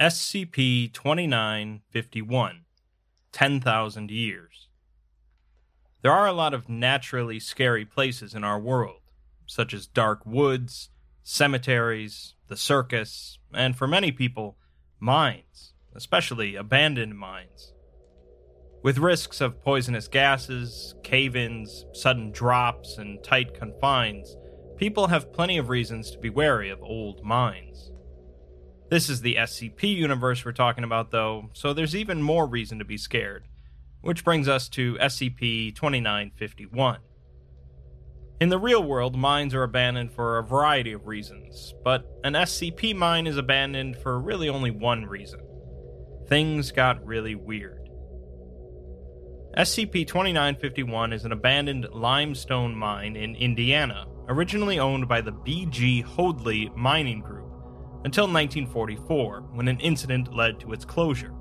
SCP 2951 10,000 Years. There are a lot of naturally scary places in our world, such as dark woods, cemeteries, the circus, and for many people, mines, especially abandoned mines. With risks of poisonous gases, cave ins, sudden drops, and tight confines, people have plenty of reasons to be wary of old mines. This is the SCP universe we're talking about, though, so there's even more reason to be scared. Which brings us to SCP 2951. In the real world, mines are abandoned for a variety of reasons, but an SCP mine is abandoned for really only one reason. Things got really weird. SCP 2951 is an abandoned limestone mine in Indiana, originally owned by the B.G. Hoadley Mining Group until 1944, when an incident led to its closure.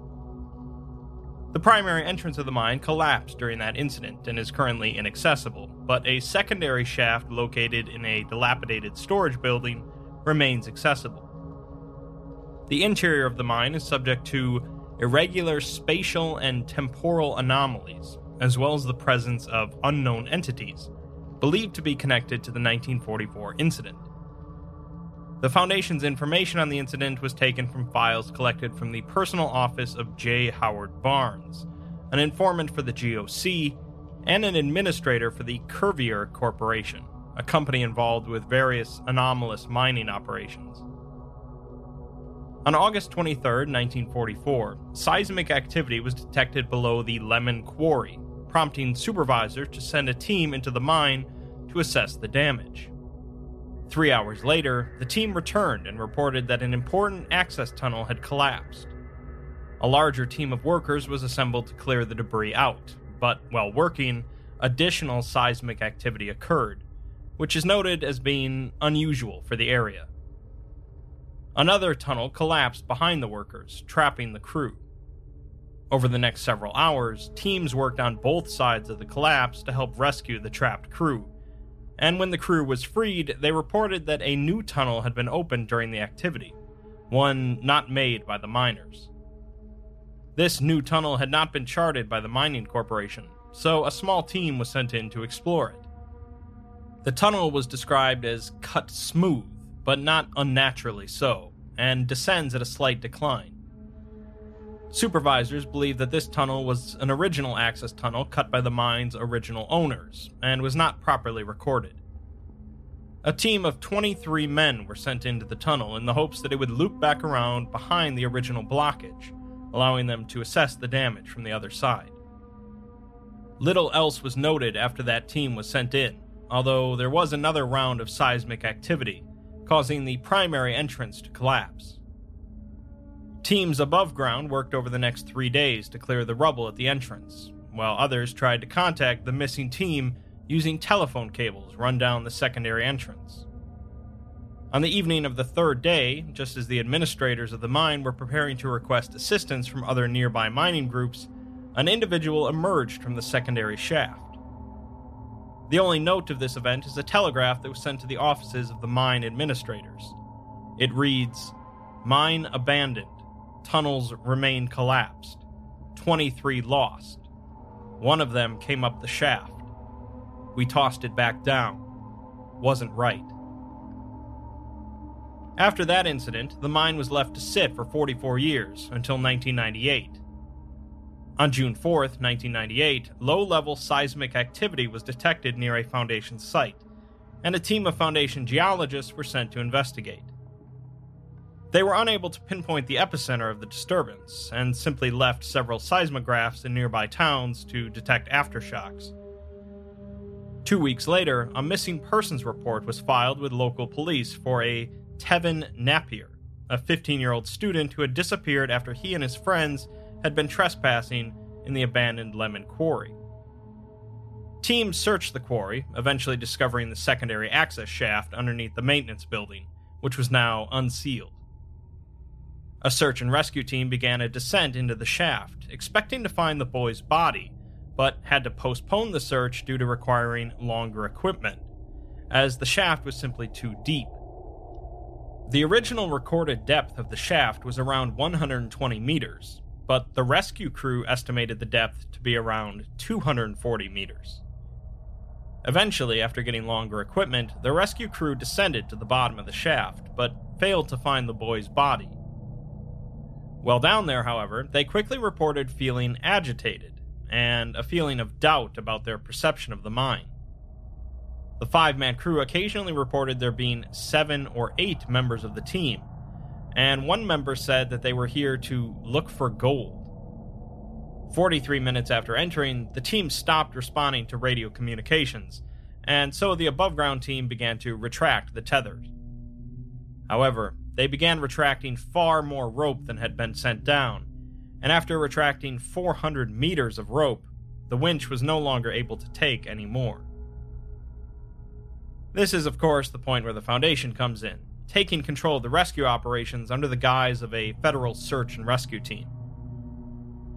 The primary entrance of the mine collapsed during that incident and is currently inaccessible, but a secondary shaft located in a dilapidated storage building remains accessible. The interior of the mine is subject to irregular spatial and temporal anomalies, as well as the presence of unknown entities, believed to be connected to the 1944 incident. The Foundation's information on the incident was taken from files collected from the personal office of J. Howard Barnes, an informant for the GOC and an administrator for the Curvier Corporation, a company involved with various anomalous mining operations. On August 23, 1944, seismic activity was detected below the Lemon Quarry, prompting supervisors to send a team into the mine to assess the damage. Three hours later, the team returned and reported that an important access tunnel had collapsed. A larger team of workers was assembled to clear the debris out, but while working, additional seismic activity occurred, which is noted as being unusual for the area. Another tunnel collapsed behind the workers, trapping the crew. Over the next several hours, teams worked on both sides of the collapse to help rescue the trapped crew and when the crew was freed, they reported that a new tunnel had been opened during the activity, one not made by the miners. This new tunnel had not been charted by the mining corporation, so a small team was sent in to explore it. The tunnel was described as cut smooth, but not unnaturally so, and descends at a slight decline. Supervisors believe that this tunnel was an original access tunnel cut by the mine's original owners, and was not properly recorded. A team of 23 men were sent into the tunnel in the hopes that it would loop back around behind the original blockage, allowing them to assess the damage from the other side. Little else was noted after that team was sent in, although there was another round of seismic activity, causing the primary entrance to collapse. Teams above ground worked over the next three days to clear the rubble at the entrance, while others tried to contact the missing team using telephone cables run down the secondary entrance. On the evening of the third day, just as the administrators of the mine were preparing to request assistance from other nearby mining groups, an individual emerged from the secondary shaft. The only note of this event is a telegraph that was sent to the offices of the mine administrators. It reads Mine abandoned tunnels remain collapsed. 23 lost. One of them came up the shaft. We tossed it back down. Wasn't right. After that incident, the mine was left to sit for 44 years until 1998. On June 4, 1998, low level seismic activity was detected near a Foundation site, and a team of Foundation geologists were sent to investigate. They were unable to pinpoint the epicenter of the disturbance and simply left several seismographs in nearby towns to detect aftershocks. Two weeks later, a missing persons report was filed with local police for a Tevin Napier, a 15 year old student who had disappeared after he and his friends had been trespassing in the abandoned Lemon Quarry. Teams searched the quarry, eventually discovering the secondary access shaft underneath the maintenance building, which was now unsealed. A search and rescue team began a descent into the shaft, expecting to find the boy's body, but had to postpone the search due to requiring longer equipment, as the shaft was simply too deep. The original recorded depth of the shaft was around 120 meters, but the rescue crew estimated the depth to be around 240 meters. Eventually, after getting longer equipment, the rescue crew descended to the bottom of the shaft, but failed to find the boy's body. While down there, however, they quickly reported feeling agitated and a feeling of doubt about their perception of the mine. The five man crew occasionally reported there being seven or eight members of the team, and one member said that they were here to look for gold. 43 minutes after entering, the team stopped responding to radio communications, and so the above ground team began to retract the tethers. However, they began retracting far more rope than had been sent down, and after retracting 400 meters of rope, the winch was no longer able to take any more. This is, of course, the point where the Foundation comes in, taking control of the rescue operations under the guise of a federal search and rescue team.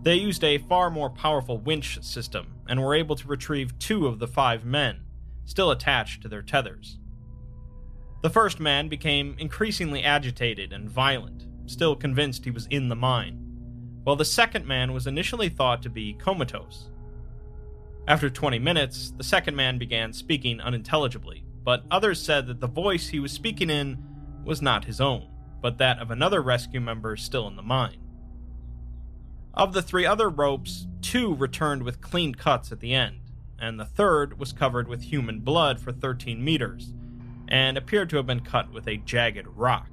They used a far more powerful winch system and were able to retrieve two of the five men, still attached to their tethers. The first man became increasingly agitated and violent, still convinced he was in the mine, while the second man was initially thought to be comatose. After 20 minutes, the second man began speaking unintelligibly, but others said that the voice he was speaking in was not his own, but that of another rescue member still in the mine. Of the three other ropes, two returned with clean cuts at the end, and the third was covered with human blood for 13 meters, and appeared to have been cut with a jagged rock.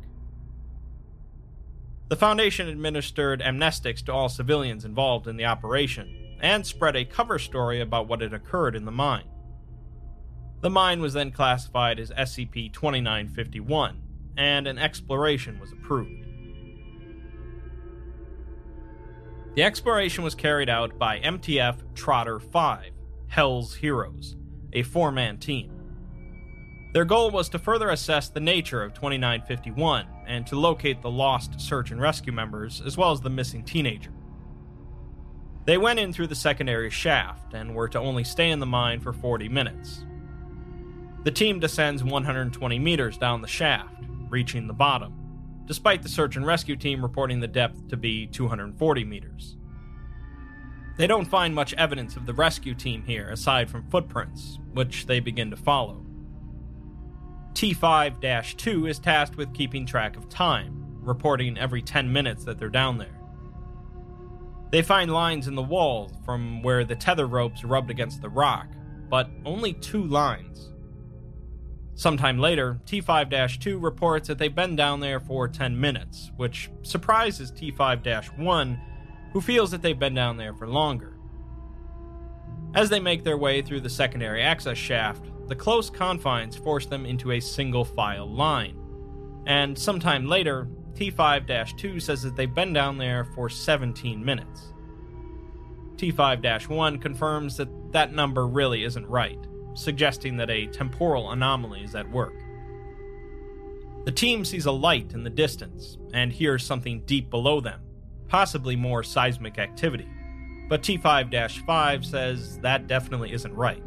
The Foundation administered amnestics to all civilians involved in the operation, and spread a cover story about what had occurred in the mine. The mine was then classified as SCP 2951, and an exploration was approved. The exploration was carried out by MTF Trotter 5, Hell's Heroes, a four man team. Their goal was to further assess the nature of 2951 and to locate the lost search and rescue members, as well as the missing teenager. They went in through the secondary shaft and were to only stay in the mine for 40 minutes. The team descends 120 meters down the shaft, reaching the bottom despite the search and rescue team reporting the depth to be 240 meters. They don't find much evidence of the rescue team here aside from footprints, which they begin to follow. T5 2 is tasked with keeping track of time, reporting every 10 minutes that they're down there. They find lines in the wall from where the tether ropes rubbed against the rock, but only two lines. Sometime later, T5 2 reports that they've been down there for 10 minutes, which surprises T5 1, who feels that they've been down there for longer. As they make their way through the secondary access shaft, the close confines force them into a single file line. And sometime later, T5 2 says that they've been down there for 17 minutes. T5 1 confirms that that number really isn't right suggesting that a temporal anomaly is at work. The team sees a light in the distance and hears something deep below them, possibly more seismic activity, but T5 5 says that definitely isn't right.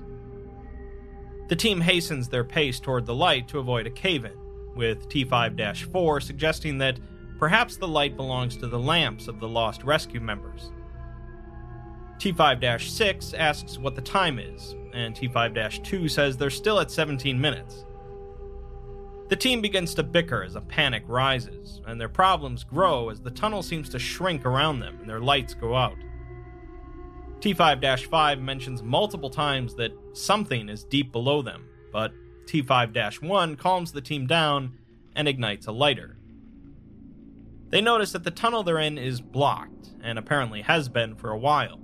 The team hastens their pace toward the light to avoid a cave in, with T5 4 suggesting that perhaps the light belongs to the lamps of the lost rescue members. T5 6 asks what the time is, and T5 2 says they're still at 17 minutes. The team begins to bicker as a panic rises, and their problems grow as the tunnel seems to shrink around them and their lights go out. T5 5 mentions multiple times that something is deep below them, but T5 1 calms the team down and ignites a lighter. They notice that the tunnel they're in is blocked, and apparently has been for a while.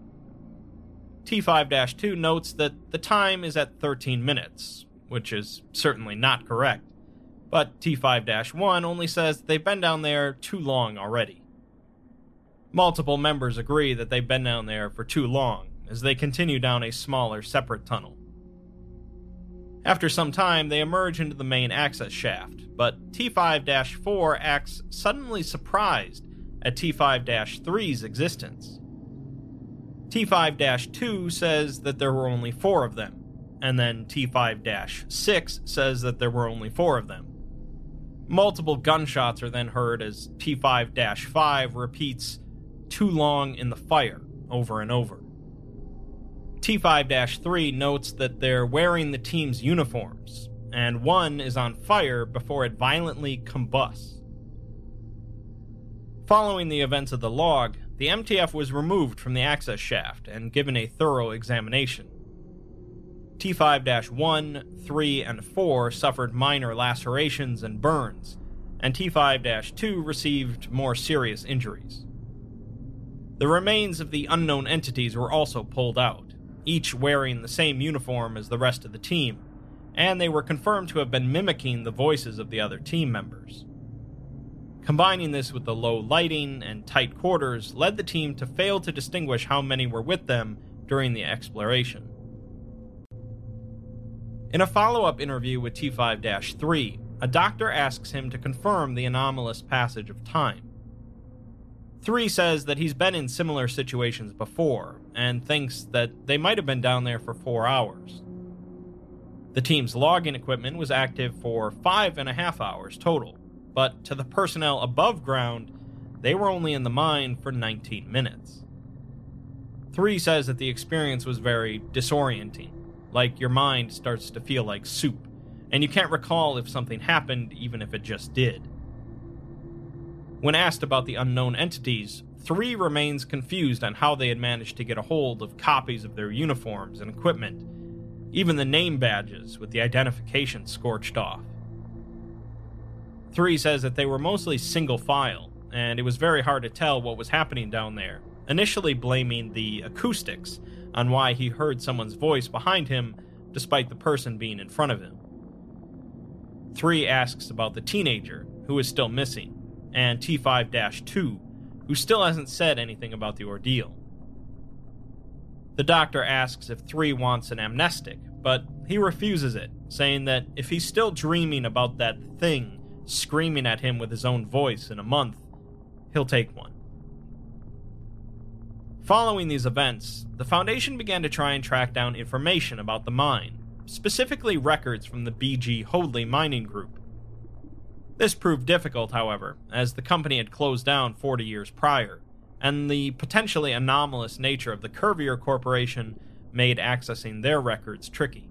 T5 2 notes that the time is at 13 minutes, which is certainly not correct. But T5 1 only says they've been down there too long already. Multiple members agree that they've been down there for too long, as they continue down a smaller, separate tunnel. After some time, they emerge into the main access shaft, but T5 4 acts suddenly surprised at T5 3's existence. T5 2 says that there were only four of them, and then T5 6 says that there were only four of them. Multiple gunshots are then heard as T5 5 repeats, Too long in the fire, over and over. T5 3 notes that they're wearing the team's uniforms, and one is on fire before it violently combusts. Following the events of the log, the MTF was removed from the access shaft and given a thorough examination. T5 1, 3, and 4 suffered minor lacerations and burns, and T5 2 received more serious injuries. The remains of the unknown entities were also pulled out, each wearing the same uniform as the rest of the team, and they were confirmed to have been mimicking the voices of the other team members. Combining this with the low lighting and tight quarters led the team to fail to distinguish how many were with them during the exploration. In a follow up interview with T5 3, a doctor asks him to confirm the anomalous passage of time. 3 says that he's been in similar situations before, and thinks that they might have been down there for four hours. The team's logging equipment was active for five and a half hours total, but to the personnel above ground, they were only in the mine for 19 minutes. 3 says that the experience was very disorienting like your mind starts to feel like soup, and you can't recall if something happened, even if it just did. When asked about the unknown entities, Three remains confused on how they had managed to get a hold of copies of their uniforms and equipment, even the name badges with the identification scorched off. Three says that they were mostly single file, and it was very hard to tell what was happening down there, initially blaming the acoustics on why he heard someone's voice behind him despite the person being in front of him. 3 asks about the teenager, who is still missing, and T5 2, who still hasn't said anything about the ordeal. The doctor asks if 3 wants an amnestic, but he refuses it, saying that if he's still dreaming about that thing screaming at him with his own voice in a month, he'll take one. Following these events, the Foundation began to try and track down information about the mine, specifically records from the BG Hoadley mining group. This proved difficult, however, as the company had closed down 40 years prior, and the potentially anomalous nature of the Curvier Corporation made accessing their records tricky.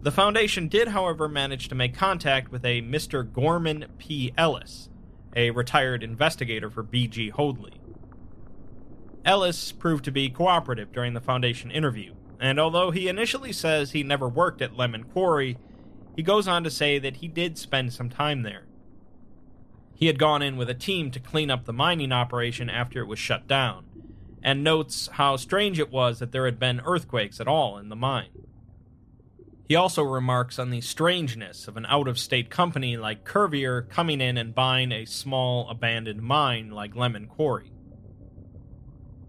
The Foundation did, however, manage to make contact with a Mr. Gorman P. Ellis, a retired investigator for BG Hoadley. Ellis proved to be cooperative during the Foundation interview, and although he initially says he never worked at Lemon Quarry, he goes on to say that he did spend some time there. He had gone in with a team to clean up the mining operation after it was shut down, and notes how strange it was that there had been earthquakes at all in the mine. He also remarks on the strangeness of an out of state company like Curvier coming in and buying a small abandoned mine like Lemon Quarry.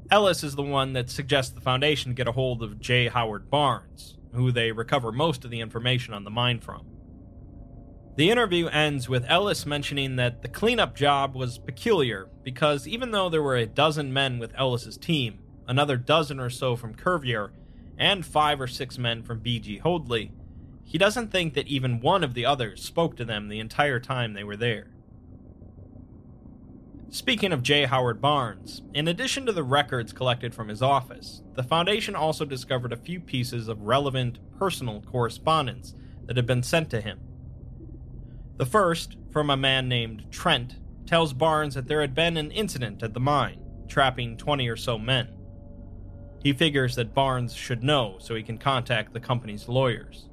Ellis is the one that suggests the Foundation get a hold of J. Howard Barnes, who they recover most of the information on the mine from. The interview ends with Ellis mentioning that the cleanup job was peculiar because even though there were a dozen men with Ellis's team, another dozen or so from Curvier, and five or six men from BG Hoadley, he doesn't think that even one of the others spoke to them the entire time they were there. Speaking of J. Howard Barnes, in addition to the records collected from his office, the Foundation also discovered a few pieces of relevant personal correspondence that had been sent to him. The first, from a man named Trent, tells Barnes that there had been an incident at the mine, trapping 20 or so men. He figures that Barnes should know so he can contact the company's lawyers.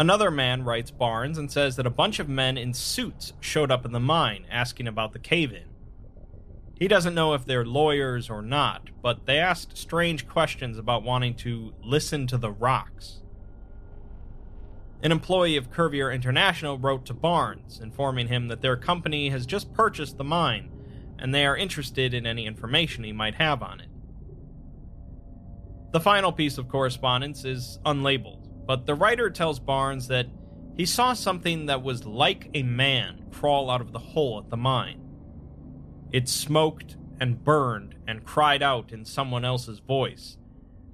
Another man writes Barnes and says that a bunch of men in suits showed up in the mine asking about the cave in. He doesn't know if they're lawyers or not, but they asked strange questions about wanting to listen to the rocks. An employee of Curvier International wrote to Barnes, informing him that their company has just purchased the mine and they are interested in any information he might have on it. The final piece of correspondence is unlabeled but the writer tells Barnes that he saw something that was like a man crawl out of the hole at the mine. It smoked and burned and cried out in someone else's voice,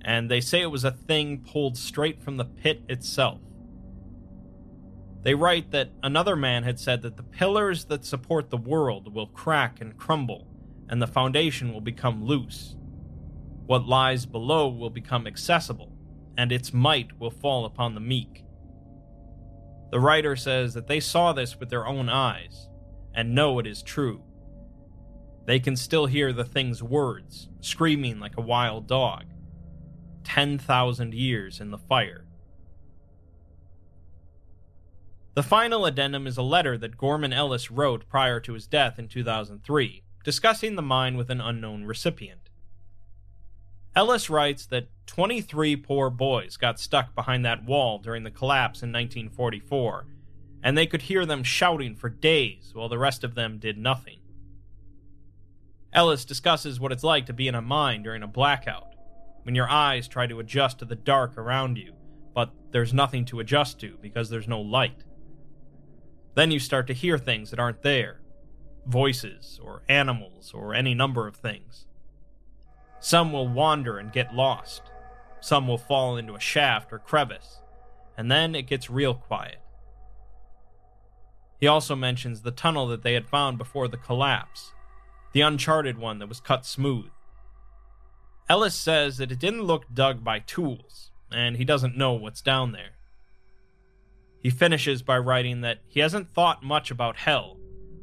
and they say it was a thing pulled straight from the pit itself. They write that another man had said that the pillars that support the world will crack and crumble, and the foundation will become loose. What lies below will become accessible, and its might will fall upon the meek. The writer says that they saw this with their own eyes, and know it is true. They can still hear the thing's words, screaming like a wild dog. 10,000 years in the fire. The final addendum is a letter that Gorman Ellis wrote prior to his death in 2003, discussing the mine with an unknown recipient. Ellis writes that 23 poor boys got stuck behind that wall during the collapse in 1944, and they could hear them shouting for days while the rest of them did nothing. Ellis discusses what it's like to be in a mine during a blackout, when your eyes try to adjust to the dark around you, but there's nothing to adjust to because there's no light. Then you start to hear things that aren't there voices, or animals, or any number of things. Some will wander and get lost. Some will fall into a shaft or crevice. And then it gets real quiet. He also mentions the tunnel that they had found before the collapse, the uncharted one that was cut smooth. Ellis says that it didn't look dug by tools, and he doesn't know what's down there. He finishes by writing that he hasn't thought much about hell,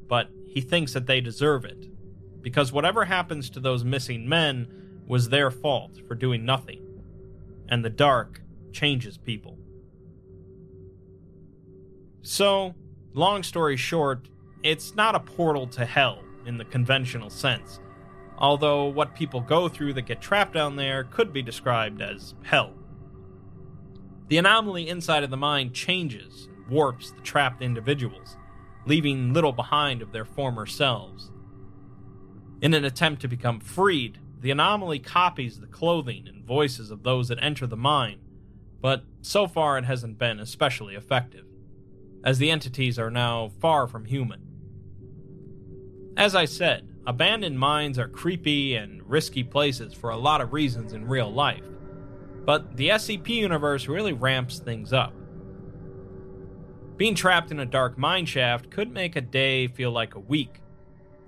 but he thinks that they deserve it, because whatever happens to those missing men was their fault for doing nothing, and the dark changes people. So, long story short, it's not a portal to hell in the conventional sense, although what people go through that get trapped down there could be described as hell. The anomaly inside of the mind changes and warps the trapped individuals, leaving little behind of their former selves. In an attempt to become freed, the anomaly copies the clothing and voices of those that enter the mine, but so far it hasn't been especially effective, as the entities are now far from human. As I said, abandoned mines are creepy and risky places for a lot of reasons in real life, but the SCP universe really ramps things up. Being trapped in a dark mine shaft could make a day feel like a week,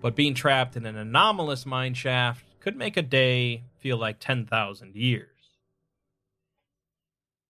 but being trapped in an anomalous mine shaft could make a day feel like 10,000 years.